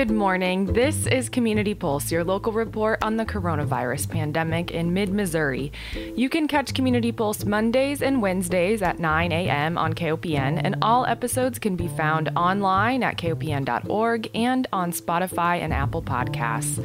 Good morning. This is Community Pulse, your local report on the coronavirus pandemic in mid Missouri. You can catch Community Pulse Mondays and Wednesdays at 9 a.m. on KOPN, and all episodes can be found online at kopn.org and on Spotify and Apple Podcasts.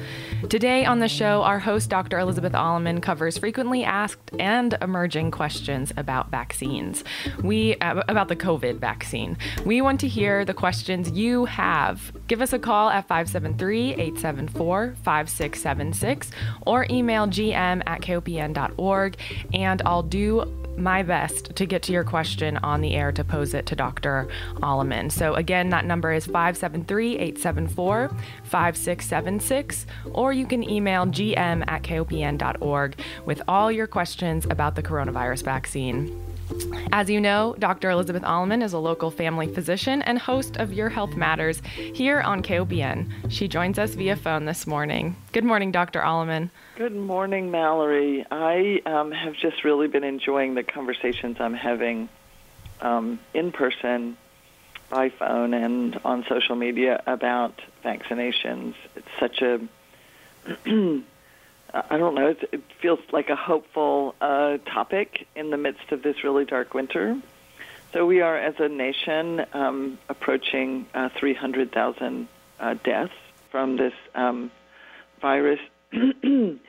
Today on the show, our host, Dr. Elizabeth Alleman, covers frequently asked and emerging questions about vaccines. We about the COVID vaccine. We want to hear the questions you have. Give us a call at 573 874 5676 or email gm at kopn.org, and I'll do my best to get to your question on the air to pose it to Dr. Alleman. So, again, that number is 573 874 5676, or you can email gm at kopn.org with all your questions about the coronavirus vaccine. As you know, Dr. Elizabeth Allman is a local family physician and host of Your Health Matters here on KOPN. She joins us via phone this morning. Good morning, Dr. Allman. Good morning, Mallory. I um, have just really been enjoying the conversations I'm having um, in person, by phone, and on social media about vaccinations. It's such a I don't know. It feels like a hopeful uh, topic in the midst of this really dark winter. So we are, as a nation, um, approaching uh, 300,000 uh, deaths from this um, virus, and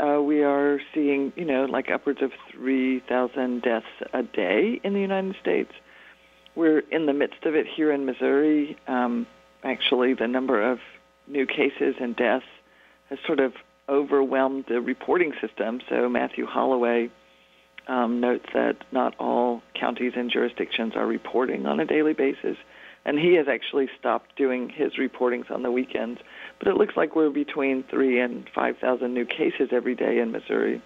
uh, we are seeing, you know, like upwards of 3,000 deaths a day in the United States. We're in the midst of it here in Missouri. Um, actually, the number of new cases and deaths has sort of overwhelmed the reporting system. So Matthew Holloway um, notes that not all counties and jurisdictions are reporting on a daily basis, and he has actually stopped doing his reportings on the weekends. But it looks like we're between three and five thousand new cases every day in Missouri,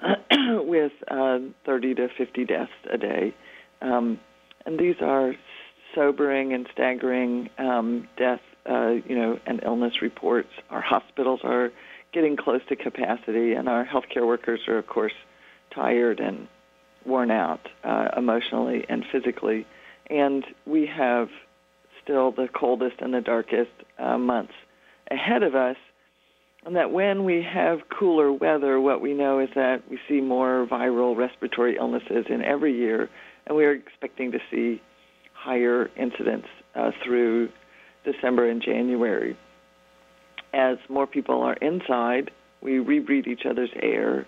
with uh, thirty to fifty deaths a day, um, and these are sobering and staggering um, death uh, you know, and illness reports. Our hospitals are getting close to capacity, and our healthcare workers are, of course, tired and worn out uh, emotionally and physically. And we have still the coldest and the darkest uh, months ahead of us. And that when we have cooler weather, what we know is that we see more viral respiratory illnesses in every year, and we are expecting to see higher incidence uh, through December and January. As more people are inside, we rebreathe each other's air.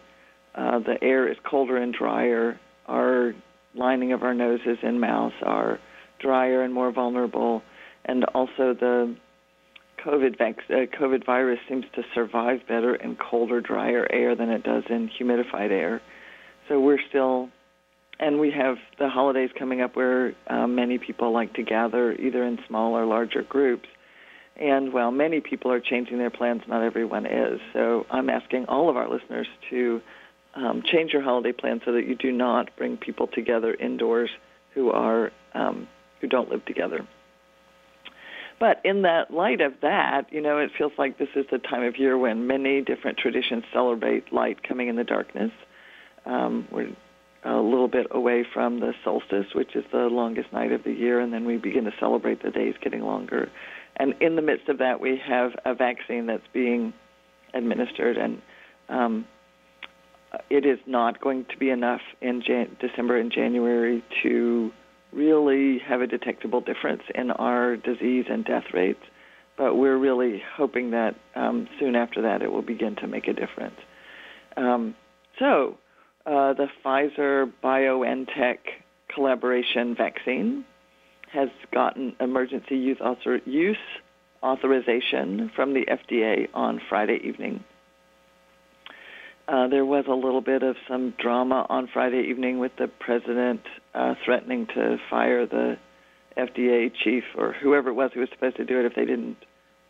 Uh, the air is colder and drier. Our lining of our noses and mouths are drier and more vulnerable, and also the COVID, vac- uh, COVID virus seems to survive better in colder, drier air than it does in humidified air. So we're still and we have the holidays coming up where uh, many people like to gather either in small or larger groups. And while many people are changing their plans, not everyone is. So I'm asking all of our listeners to um, change your holiday plan so that you do not bring people together indoors who are um, who don't live together. But in that light of that, you know, it feels like this is the time of year when many different traditions celebrate light coming in the darkness. Um, we're a little bit away from the solstice, which is the longest night of the year, and then we begin to celebrate the days getting longer. And in the midst of that, we have a vaccine that's being administered, and um, it is not going to be enough in Jan- December and January to really have a detectable difference in our disease and death rates. But we're really hoping that um, soon after that it will begin to make a difference. Um, so uh, the Pfizer BioNTech collaboration vaccine has gotten emergency use, author- use authorization from the FDA on Friday evening. Uh, there was a little bit of some drama on Friday evening with the president uh, threatening to fire the FDA chief or whoever it was who was supposed to do it if they didn't,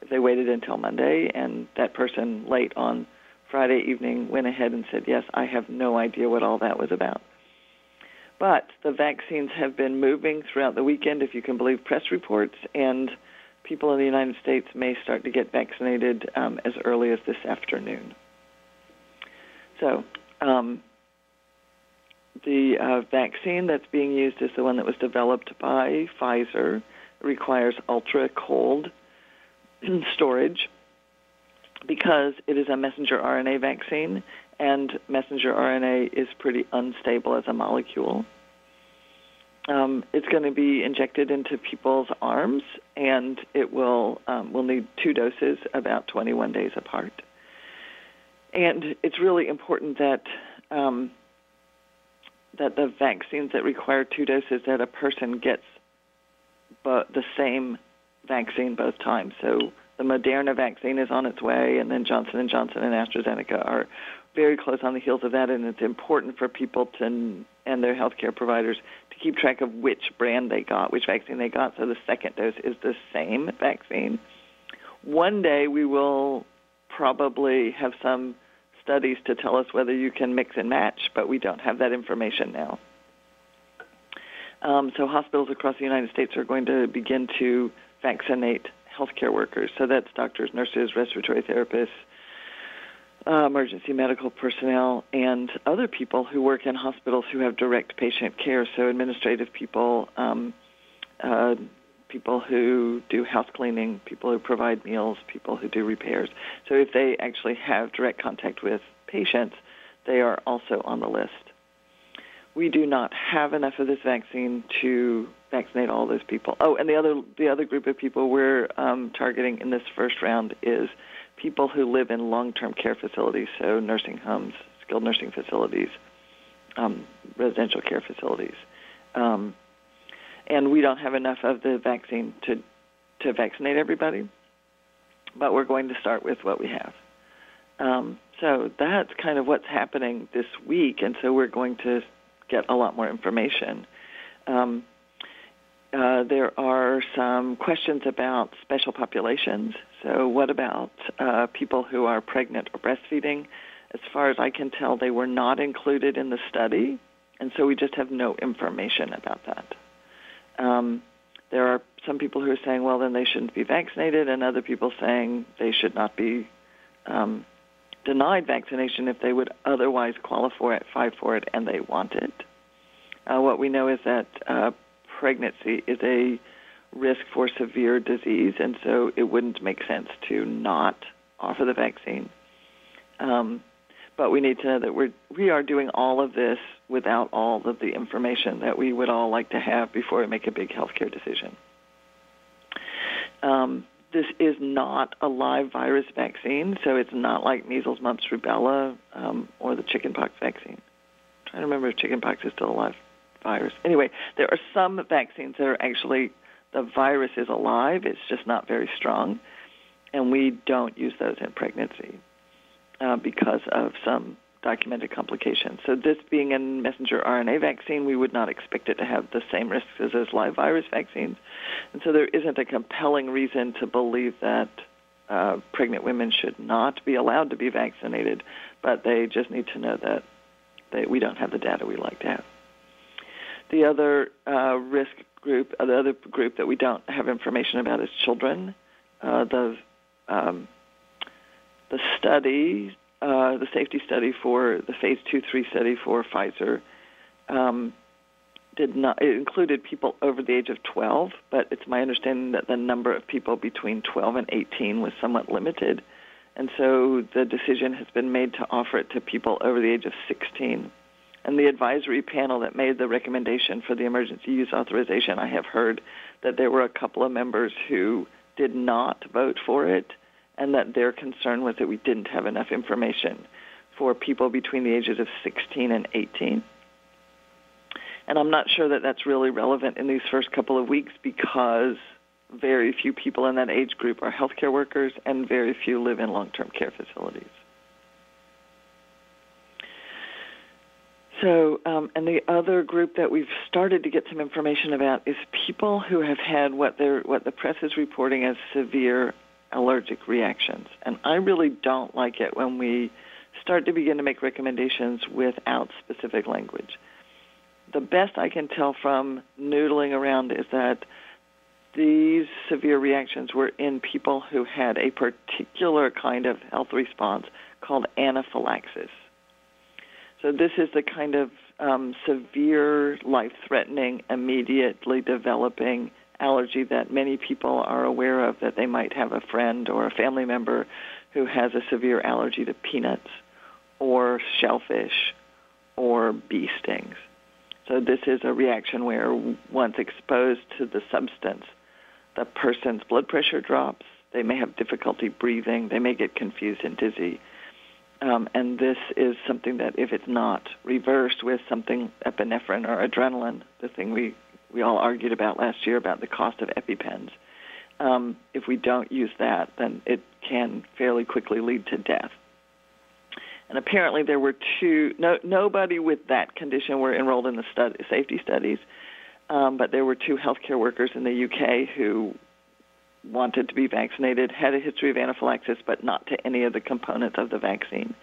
if they waited until Monday, and that person late on Friday evening went ahead and said, yes, I have no idea what all that was about. But the vaccines have been moving throughout the weekend, if you can believe press reports, and people in the United States may start to get vaccinated um, as early as this afternoon. So, um, the uh, vaccine that's being used is the one that was developed by Pfizer, requires ultra cold storage because it is a messenger RNA vaccine, and messenger RNA is pretty unstable as a molecule. Um, it's going to be injected into people's arms, and it will um, will need two doses about 21 days apart. And it's really important that um, that the vaccines that require two doses that a person gets but the same vaccine both times. So the Moderna vaccine is on its way, and then Johnson and Johnson and AstraZeneca are very close on the heels of that. And it's important for people to and their healthcare providers to keep track of which brand they got, which vaccine they got, so the second dose is the same vaccine. One day we will probably have some studies to tell us whether you can mix and match, but we don't have that information now. Um, so hospitals across the United States are going to begin to vaccinate healthcare workers. So that's doctors, nurses, respiratory therapists, uh, emergency medical personnel, and other people who work in hospitals who have direct patient care. So administrative people, um, uh, people who do house cleaning, people who provide meals, people who do repairs. So if they actually have direct contact with patients, they are also on the list. We do not have enough of this vaccine to vaccinate all those people. Oh, and the other the other group of people we're um, targeting in this first round is people who live in long-term care facilities, so nursing homes, skilled nursing facilities, um, residential care facilities. Um, and we don't have enough of the vaccine to to vaccinate everybody, but we're going to start with what we have. Um, so that's kind of what's happening this week, and so we're going to get a lot more information. Um, uh, there are some questions about special populations. So, what about uh, people who are pregnant or breastfeeding? As far as I can tell, they were not included in the study, and so we just have no information about that. Um, there are some people who are saying, well, then they shouldn't be vaccinated, and other people saying they should not be um, denied vaccination if they would otherwise qualify for it and they want it. Uh, what we know is that uh, pregnancy is a risk for severe disease, and so it wouldn't make sense to not offer the vaccine. Um, but we need to know that we're we are doing all of this without all of the information that we would all like to have before we make a big healthcare decision. Um, this is not a live virus vaccine, so it's not like measles, mumps, rubella, um, or the chickenpox vaccine. I'm trying to remember if chickenpox is still alive virus. Anyway, there are some vaccines that are actually the virus is alive. It's just not very strong, and we don't use those in pregnancy uh, because of some documented complications. So this being a messenger RNA vaccine, we would not expect it to have the same risks as those live virus vaccines. And so there isn't a compelling reason to believe that uh, pregnant women should not be allowed to be vaccinated, but they just need to know that they, we don't have the data we like to have. The other uh, risk group, uh, the other group that we don't have information about is children. Uh, the um, the study, uh, the safety study for the phase two three study for Pfizer, um, did not. It included people over the age of 12, but it's my understanding that the number of people between 12 and 18 was somewhat limited, and so the decision has been made to offer it to people over the age of 16 and the advisory panel that made the recommendation for the emergency use authorization, I have heard that there were a couple of members who did not vote for it, and that their concern was that we didn't have enough information for people between the ages of 16 and 18. And I'm not sure that that's really relevant in these first couple of weeks because very few people in that age group are healthcare workers and very few live in long-term care facilities. So, um, and the other group that we've started to get some information about is people who have had what they what the press is reporting as severe allergic reactions. And I really don't like it when we start to begin to make recommendations without specific language. The best I can tell from noodling around is that these severe reactions were in people who had a particular kind of health response called anaphylaxis. So this is the kind of um, severe, life-threatening, immediately developing allergy that many people are aware of that they might have a friend or a family member who has a severe allergy to peanuts or shellfish or bee stings. So this is a reaction where once exposed to the substance, the person's blood pressure drops, they may have difficulty breathing, they may get confused and dizzy. Um, and this is something that if it's not reversed with something epinephrine or adrenaline, the thing we, we all argued about last year about the cost of EpiPens, um, if we don't use that, then it can fairly quickly lead to death. And apparently, there were two. No, nobody with that condition were enrolled in the study, safety studies, um, but there were two healthcare workers in the UK who wanted to be vaccinated, had a history of anaphylaxis, but not to any of the components of the vaccine.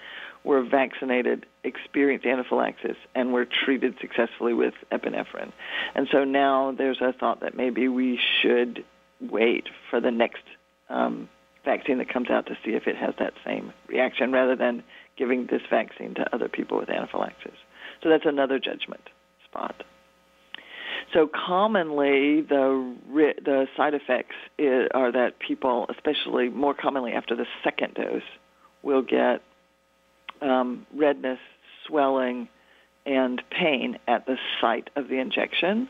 Were vaccinated, experienced anaphylaxis, and were treated successfully with epinephrine. And so now there's a thought that maybe we should wait for the next um, vaccine that comes out to see if it has that same reaction rather than giving this vaccine to other people with anaphylaxis. So that's another judgment spot. So commonly, the the side effects are that people, especially more commonly after the second dose, will get um, redness, swelling, and pain at the site of the injection,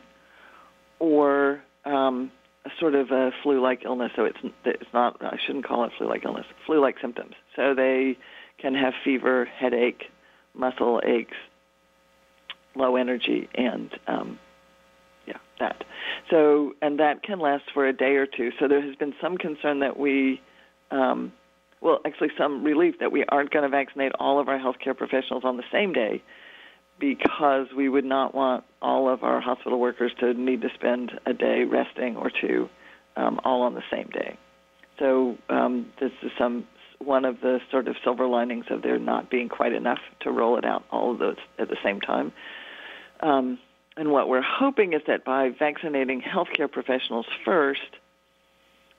or um, a sort of a flu-like illness. So it's it's not. I shouldn't call it flu-like illness. Flu-like symptoms. So they can have fever, headache, muscle aches, low energy, and um, that. So and that can last for a day or two. So there has been some concern that we. Um, well, actually, some relief that we aren't going to vaccinate all of our healthcare professionals on the same day because we would not want all of our hospital workers to need to spend a day resting or two um, all on the same day. So um, this is some one of the sort of silver linings of there not being quite enough to roll it out all of those at the same time. Um, and what we're hoping is that by vaccinating healthcare professionals first,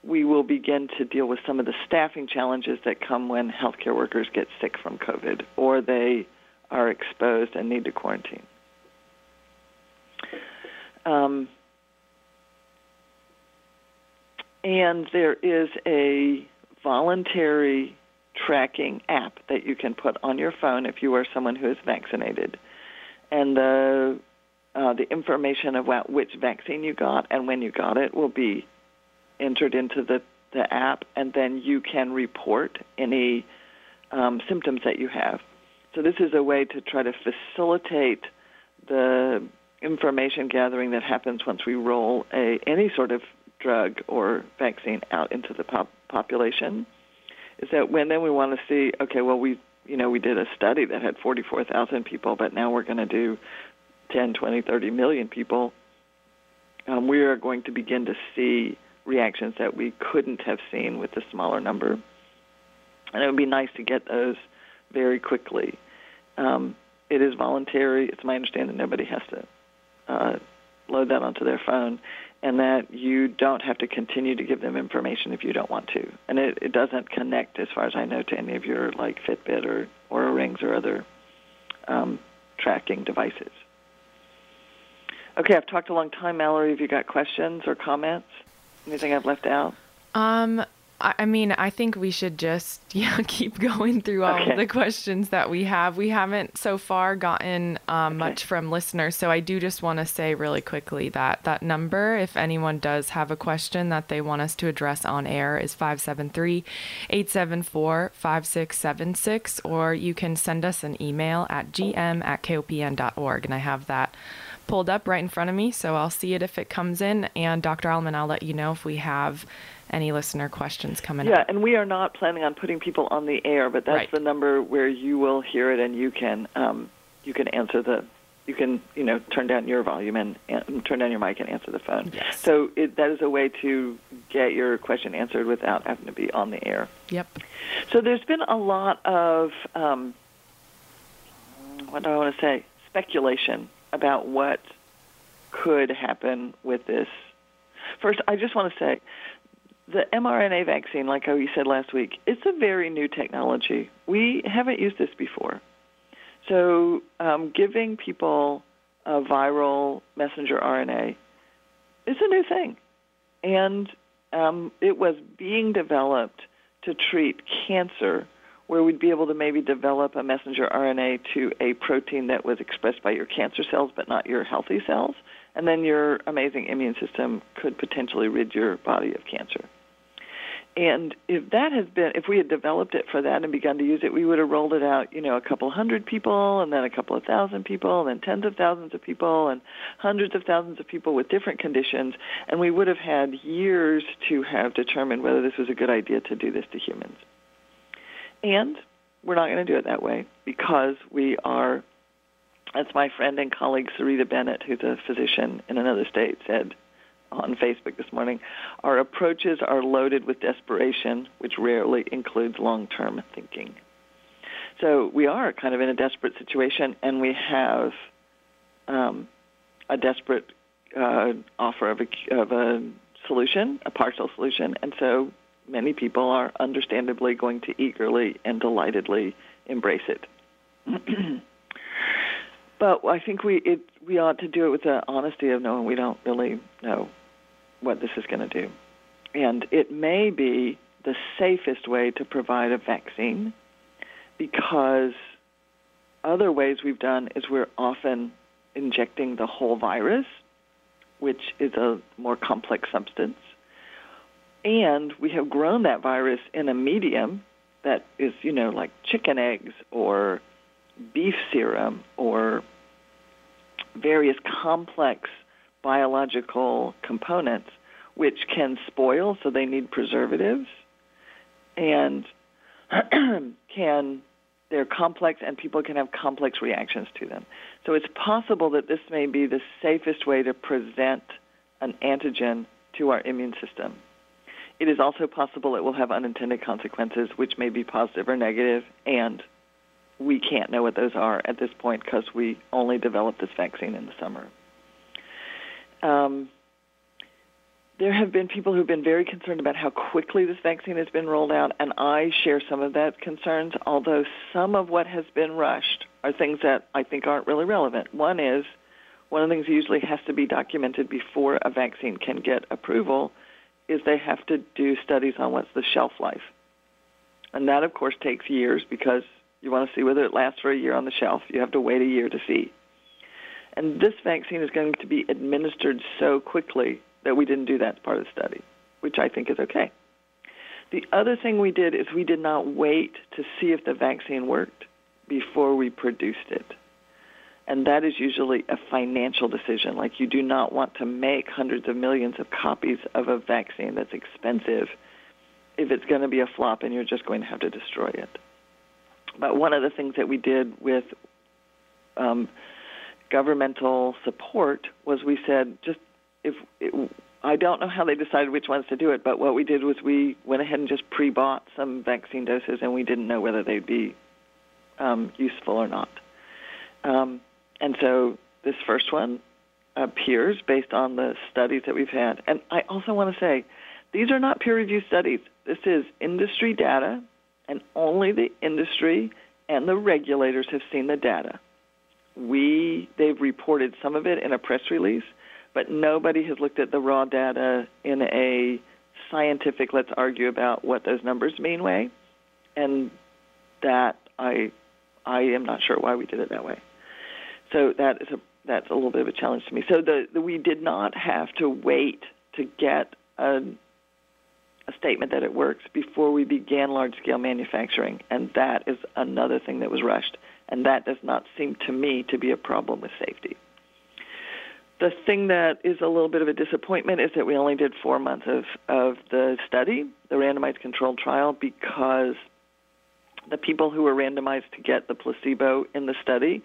we will begin to deal with some of the staffing challenges that come when healthcare workers get sick from COVID or they are exposed and need to quarantine. Um, and there is a voluntary tracking app that you can put on your phone if you are someone who is vaccinated. And the uh, the information about which vaccine you got and when you got it will be entered into the, the app, and then you can report any um, symptoms that you have. So this is a way to try to facilitate the information gathering that happens once we roll a any sort of drug or vaccine out into the pop- population. Is that when then we want to see okay, well we you know we did a study that had 44,000 people, but now we're going to do 10, 20, 30 million people. Um, we are going to begin to see reactions that we couldn't have seen with the smaller number. And it would be nice to get those very quickly. Um, it is voluntary. It's my understanding nobody has to uh, load that onto their phone, and that you don't have to continue to give them information if you don't want to. And it, it doesn't connect, as far as I know, to any of your like Fitbit or Oura Rings or other um, tracking devices. Okay, I've talked a long time, Mallory. Have you got questions or comments? Anything I've left out? Um, I mean, I think we should just yeah keep going through all okay. the questions that we have. We haven't so far gotten um, okay. much from listeners, so I do just want to say really quickly that that number, if anyone does have a question that they want us to address on air, is 573-874-5676, or you can send us an email at gm at kopn.org, and I have that pulled up right in front of me, so I'll see it if it comes in. And Dr. Allman, I'll let you know if we have any listener questions coming yeah, up. Yeah, and we are not planning on putting people on the air, but that's right. the number where you will hear it and you can um, you can answer the you can you know turn down your volume and, and turn down your mic and answer the phone. Yes. So it, that is a way to get your question answered without having to be on the air. Yep. So there's been a lot of um, what do I want to say speculation about what could happen with this. First, I just want to say the mRNA vaccine, like you said last week, it's a very new technology. We haven't used this before. So, um, giving people a viral messenger RNA is a new thing. and um, it was being developed to treat cancer, where we'd be able to maybe develop a messenger RNA to a protein that was expressed by your cancer cells but not your healthy cells, and then your amazing immune system could potentially rid your body of cancer. And if that has been, if we had developed it for that and begun to use it, we would have rolled it out, you know, a couple hundred people, and then a couple of thousand people, and then tens of thousands of people, and hundreds of thousands of people with different conditions, and we would have had years to have determined whether this was a good idea to do this to humans. And we're not going to do it that way because we are, as my friend and colleague Sarita Bennett, who's a physician in another state, said, on Facebook this morning. Our approaches are loaded with desperation, which rarely includes long-term thinking. So we are kind of in a desperate situation, and we have um, a desperate uh, offer of a, of a solution, a partial solution, and so many people are understandably going to eagerly and delightedly embrace it. but I think we it, we ought to do it with the honesty of knowing we don't really know what this is going to do. And it may be the safest way to provide a vaccine because other ways we've done is we're often injecting the whole virus, which is a more complex substance. And we have grown that virus in a medium that is, you know, like chicken eggs or beef serum or various complex biological components which can spoil, so they need preservatives, and can they're complex and people can have complex reactions to them. So it's possible that this may be the safest way to present an antigen to our immune system. It is also possible it will have unintended consequences, which may be positive or negative, and we can't know what those are at this point because we only developed this vaccine in the summer. Um, there have been people who've been very concerned about how quickly this vaccine has been rolled out, and I share some of that concerns, although some of what has been rushed are things that I think aren't really relevant. One is one of the things that usually has to be documented before a vaccine can get approval is they have to do studies on what's the shelf life. And that, of course, takes years because you want to see whether it lasts for a year on the shelf. You have to wait a year to see. And this vaccine is going to be administered so quickly that we didn't do that part of the study, which I think is okay. The other thing we did is we did not wait to see if the vaccine worked before we produced it. And that is usually a financial decision. Like you do not want to make hundreds of millions of copies of a vaccine that's expensive if it's going to be a flop and you're just going to have to destroy it. But one of the things that we did with um, governmental support was we said just if it, I don't know how they decided which ones to do it, but what we did was we went ahead and just pre-bought some vaccine doses, and we didn't know whether they'd be um, useful or not. Um, and so this first one appears based on the studies that we've had. And I also want to say, these are not peer-reviewed studies. This is industry data, and only the industry and the regulators have seen the data we they've reported some of it in a press release, but nobody has looked at the raw data in a scientific let's argue about what those numbers mean way. And that I I am not sure why we did it that way. So that is a that's a little bit of a challenge to me. So the, the we did not have to wait to get a a statement that it works before we began large scale manufacturing, and that is another thing that was rushed and that does not seem to me to be a problem with safety. The thing that is a little bit of a disappointment is that we only did four months of, of the study, the randomized controlled trial, because the people who were randomized to get the placebo in the study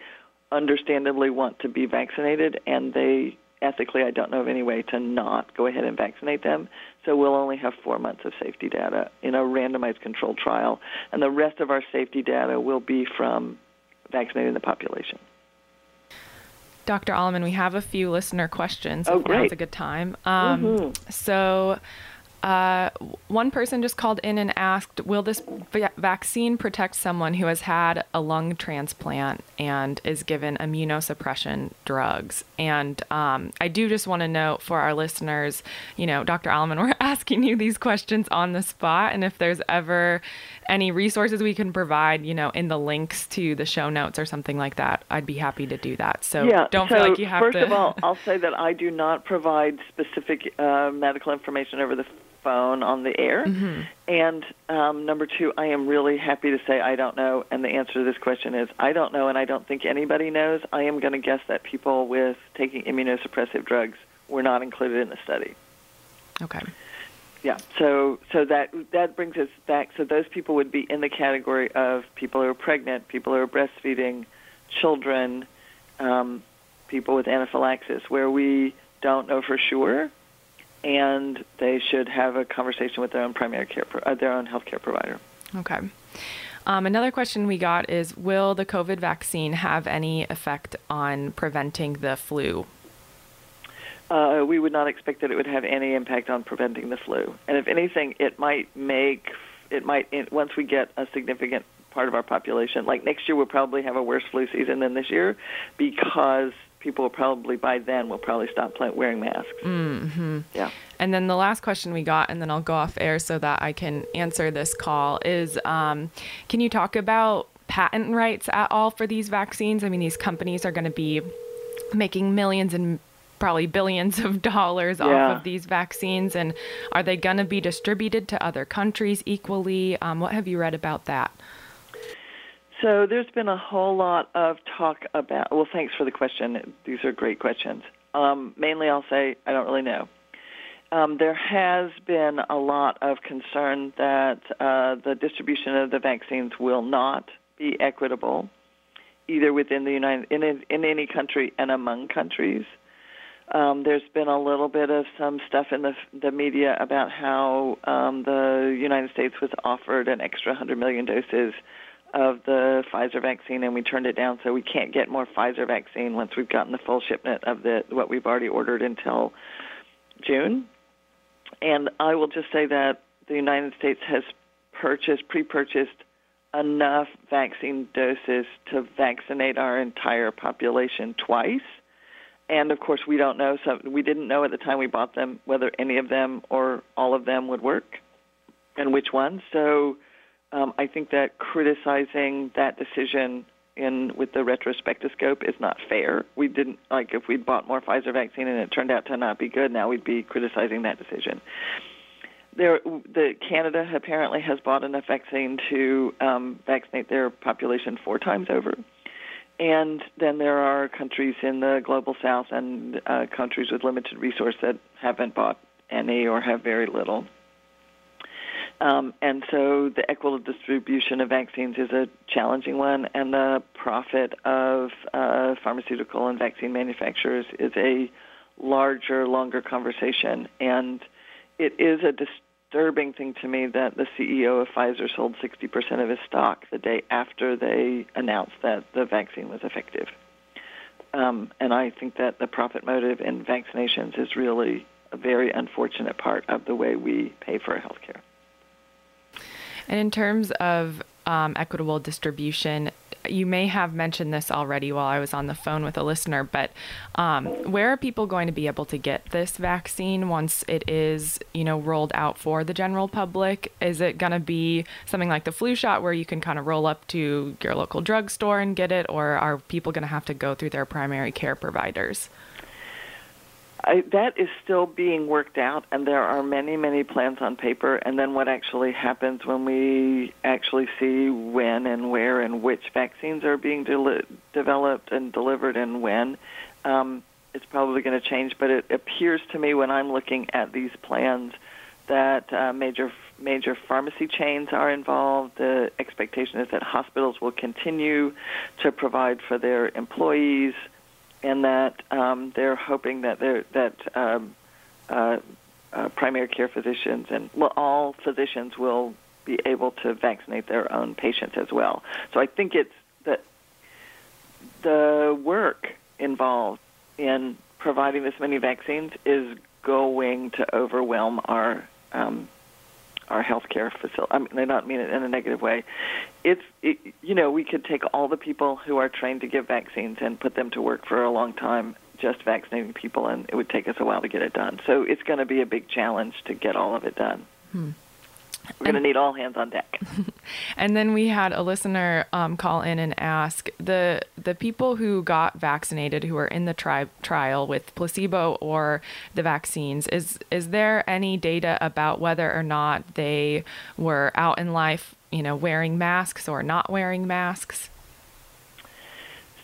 understandably want to be vaccinated, and they ethically, I don't know of any way to not go ahead and vaccinate them. So we'll only have four months of safety data in a randomized controlled trial, and the rest of our safety data will be from vaccinating the population. Dr. Alleman, we have a few listener questions. Oh, great. Now's a good time. Um, mm-hmm. So, Uh, one person just called in and asked, "Will this v- vaccine protect someone who has had a lung transplant and is given immunosuppression drugs?" And um, I do just want to note for our listeners, you know, Dr. Alleman, we're asking you these questions on the spot, and if there's ever any resources we can provide, you know, in the links to the show notes or something like that, I'd be happy to do that. So yeah, don't so feel like you have first to. of all, I'll say that I do not provide specific uh, medical information over the phone on the air. Mm-hmm. And um, number two, I am really happy to say I don't know. And the answer to this question is I don't know, and I don't think anybody knows. I am going to guess that people with taking immunosuppressive drugs were not included in the study. Okay. Yeah. So so that that brings us back. So those people would be in the category of people who are pregnant, people who are breastfeeding, children, um, people with anaphylaxis, where we don't know for sure, and they should have a conversation with their own primary care, pro- uh, their own healthcare provider. Okay. Um, another question we got is Will the COVID vaccine have any effect on preventing the flu? Uh, we would not expect that it would have any impact on preventing the flu. And if anything, it might make, it might, once we get a significant part of our population, like next year we'll probably have a worse flu season than this year because people will probably, by then, will probably stop wearing masks. Mm-hmm. Yeah. And then the last question we got, and then I'll go off air so that I can answer this call, is um, can you talk about patent rights at all for these vaccines? I mean, these companies are going to be making millions and probably billions of dollars Yeah. off of these vaccines, and are they going to be distributed to other countries equally? Um, what have you read about that? So there's been a whole lot of talk about. Well, thanks for the question. These are great questions. Um, mainly, I'll say I don't really know. Um, there has been a lot of concern that uh, the distribution of the vaccines will not be equitable, either within the United in in any country and among countries. Um, there's been a little bit of some stuff in the the media about how um, the United States was offered an extra 100 million doses of the Pfizer vaccine, and we turned it down. So we can't get more Pfizer vaccine once we've gotten the full shipment of the what we've already ordered until June. And I will just say that the United States has purchased, pre-purchased enough vaccine doses to vaccinate our entire population twice. And of course, we don't know. So we didn't know at the time we bought them whether any of them or all of them would work, and which ones. So um, I think that criticizing that decision in with the retrospectoscope is not fair. We didn't like if we'd bought more Pfizer vaccine and it turned out to not be good. Now we'd be criticizing that decision. There, the Canada apparently has bought enough vaccine to um, vaccinate their population four times over. And then there are countries in the global south and uh, countries with limited resource that haven't bought any or have very little. Um, and so the equitable distribution of vaccines is a challenging one, and the profit of uh, pharmaceutical and vaccine manufacturers is a larger, longer conversation. And it is a disturbing thing to me that the CEO of Pfizer sold 60% of his stock the day after they announced that the vaccine was effective. Um, and I think that the profit motive in vaccinations is really a very unfortunate part of the way we pay for our health care. And in terms of um, equitable distribution, you may have mentioned this already while I was on the phone with a listener, but um, where are people going to be able to get this vaccine once it is, you know, rolled out for the general public? Is it going to be something like the flu shot where you can kind of roll up to your local drugstore and get it, or are people going to have to go through their primary care providers? I, that is still being worked out, and there are many, many plans on paper. And then what actually happens when we actually see when and where and which vaccines are being de- developed and delivered and when, um, it's probably going to change. But it appears to me when I'm looking at these plans that uh, major major pharmacy chains are involved. The expectation is that hospitals will continue to provide for their employees and that um, they're hoping that that um, uh, uh, primary care physicians and well, all physicians will be able to vaccinate their own patients as well. So I think it's that the work involved in providing this many vaccines is going to overwhelm our um, our healthcare facility. I mean, I don't mean it in a negative way. It's it, you know we could take all the people who are trained to give vaccines and put them to work for a long time just vaccinating people, and it would take us a while to get it done. So it's going to be a big challenge to get all of it done. Hmm. We're going to need all hands on deck. and then we had a listener um, call in and ask the the people who got vaccinated who are in the tri- trial with placebo or the vaccines. Is is there any data about whether or not they were out in life, you know, wearing masks or not wearing masks?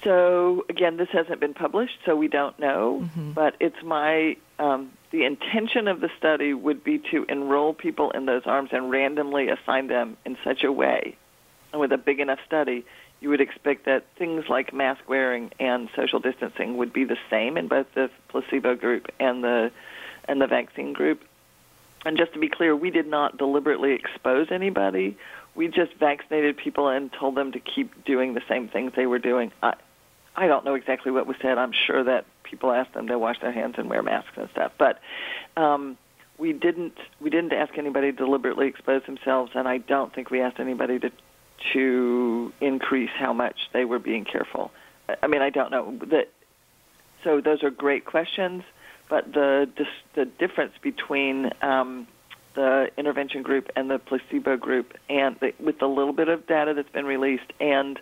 So again, this hasn't been published, so we don't know. Mm-hmm. But it's my um, the intention of the study would be to enroll people in those arms and randomly assign them in such a way, and with a big enough study, you would expect that things like mask wearing and social distancing would be the same in both the placebo group and the and the vaccine group. And just to be clear, we did not deliberately expose anybody. We just vaccinated people and told them to keep doing the same things they were doing. I, I don't know exactly what was said. I'm sure that people asked them to wash their hands and wear masks and stuff, but um, we didn't. We didn't ask anybody to deliberately expose themselves, and I don't think we asked anybody to to increase how much they were being careful. I mean, I don't know that. So those are great questions, but the the difference between um, the intervention group and the placebo group, and the, with the little bit of data that's been released, and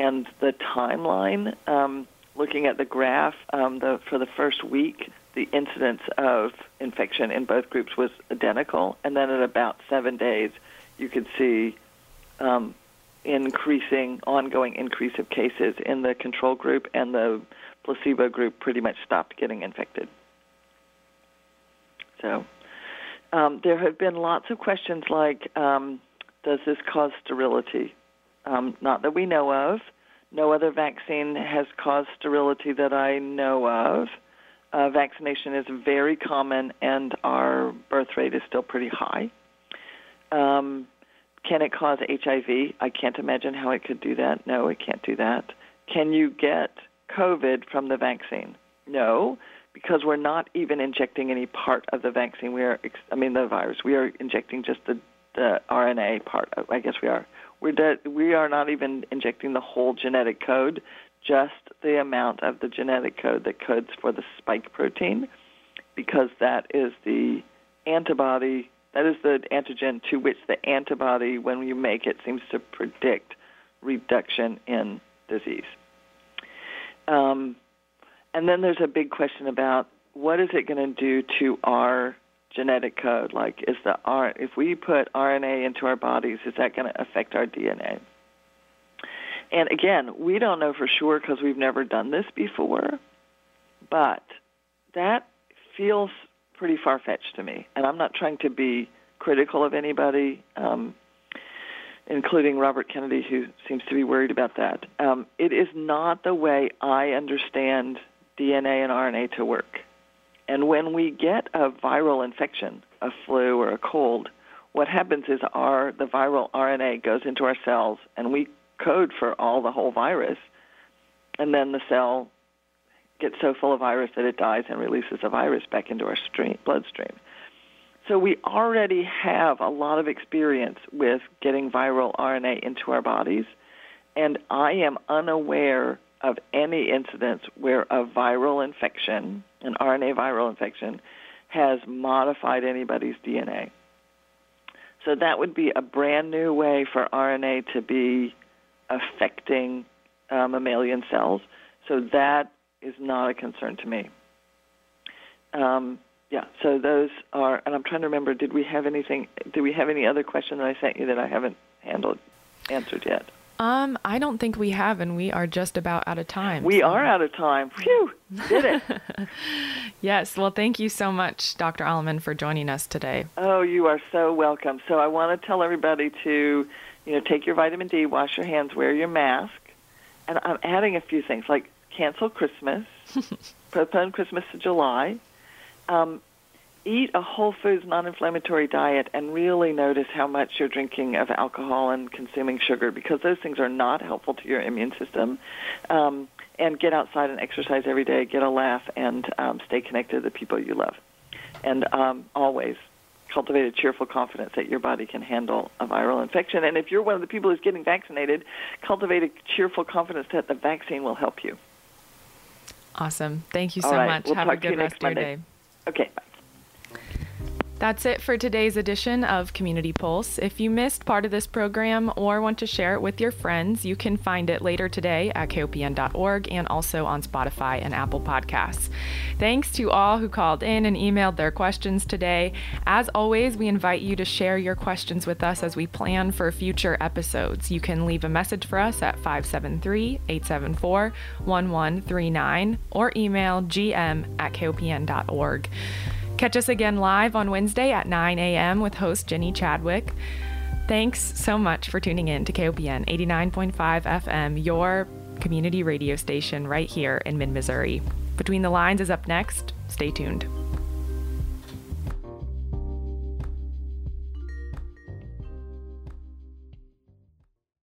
and the timeline, um, looking at the graph, um, the, for the first week, the incidence of infection in both groups was identical, and then at about seven days, you could see um, increasing, ongoing increase of cases in the control group, and the placebo group pretty much stopped getting infected. So um, there have been lots of questions like, um, does this cause sterility? Um, not that we know of. No other vaccine has caused sterility that I know of. Uh, vaccination is very common, and our birth rate is still pretty high. Um, can it cause HIV? I can't imagine how it could do that. No, it can't do that. Can you get COVID from the vaccine? No, because we're not even injecting any part of the vaccine. We are, I mean, the virus. We are injecting just the, the RNA part. I guess we are. We're de- we are not even injecting the whole genetic code, just the amount of the genetic code that codes for the spike protein, because that is the antibody, that is the antigen to which the antibody, when you make it, seems to predict reduction in disease. Um, and then there's a big question about what is it going to do to our genetic code? Like, is the R if we put RNA into our bodies, is that going to affect our DNA? And again, we don't know for sure because we've never done this before, but that feels pretty far fetched to me. And I'm not trying to be critical of anybody, um, including Robert Kennedy, who seems to be worried about that. Um, it is not the way I understand DNA and RNA to work. And when we get a viral infection, a flu or a cold, what happens is our the viral RNA goes into our cells and we code for all the whole virus. And then the cell gets so full of virus that it dies and releases the virus back into our stream, bloodstream. So we already have a lot of experience with getting viral RNA into our bodies, and I am unaware of any incidents where a viral infection, an RNA viral infection, has modified anybody's DNA. So that would be a brand new way for RNA to be affecting uh, mammalian cells. So that is not a concern to me. Um, yeah, so those are, and I'm trying to remember, did we have anything, did we have any other question that I sent you that I haven't handled, answered yet? Um, I don't think we have, and we are just about out of time. We so. are out of time. Phew, did it. yes. Well, thank you so much, Dr. Alleman, for joining us today. Oh, you are so welcome. So I want to tell everybody to, you know, take your vitamin D, wash your hands, wear your mask, and I'm adding a few things like cancel Christmas, postpone Christmas to July. Um, eat a whole foods non-inflammatory diet and really notice how much you're drinking of alcohol and consuming sugar because those things are not helpful to your immune system. Um, and get outside and exercise every day. Get a laugh and um, stay connected to the people you love. And um, always cultivate a cheerful confidence that your body can handle a viral infection. And if you're one of the people who's getting vaccinated, cultivate a cheerful confidence that the vaccine will help you. Awesome. Thank you so much. We'll Have a good rest of your day. Okay. Bye. That's it for today's edition of Community Pulse. If you missed part of this program or want to share it with your friends, you can find it later today at kopn.org and also on Spotify and Apple Podcasts. Thanks to all who called in and emailed their questions today. As always, we invite you to share your questions with us as we plan for future episodes. You can leave a message for us at 573 874 1139 or email gm at kopn.org. Catch us again live on Wednesday at 9 a.m. with host Jenny Chadwick. Thanks so much for tuning in to KOPN 89.5 FM, your community radio station right here in mid Missouri. Between the Lines is up next. Stay tuned.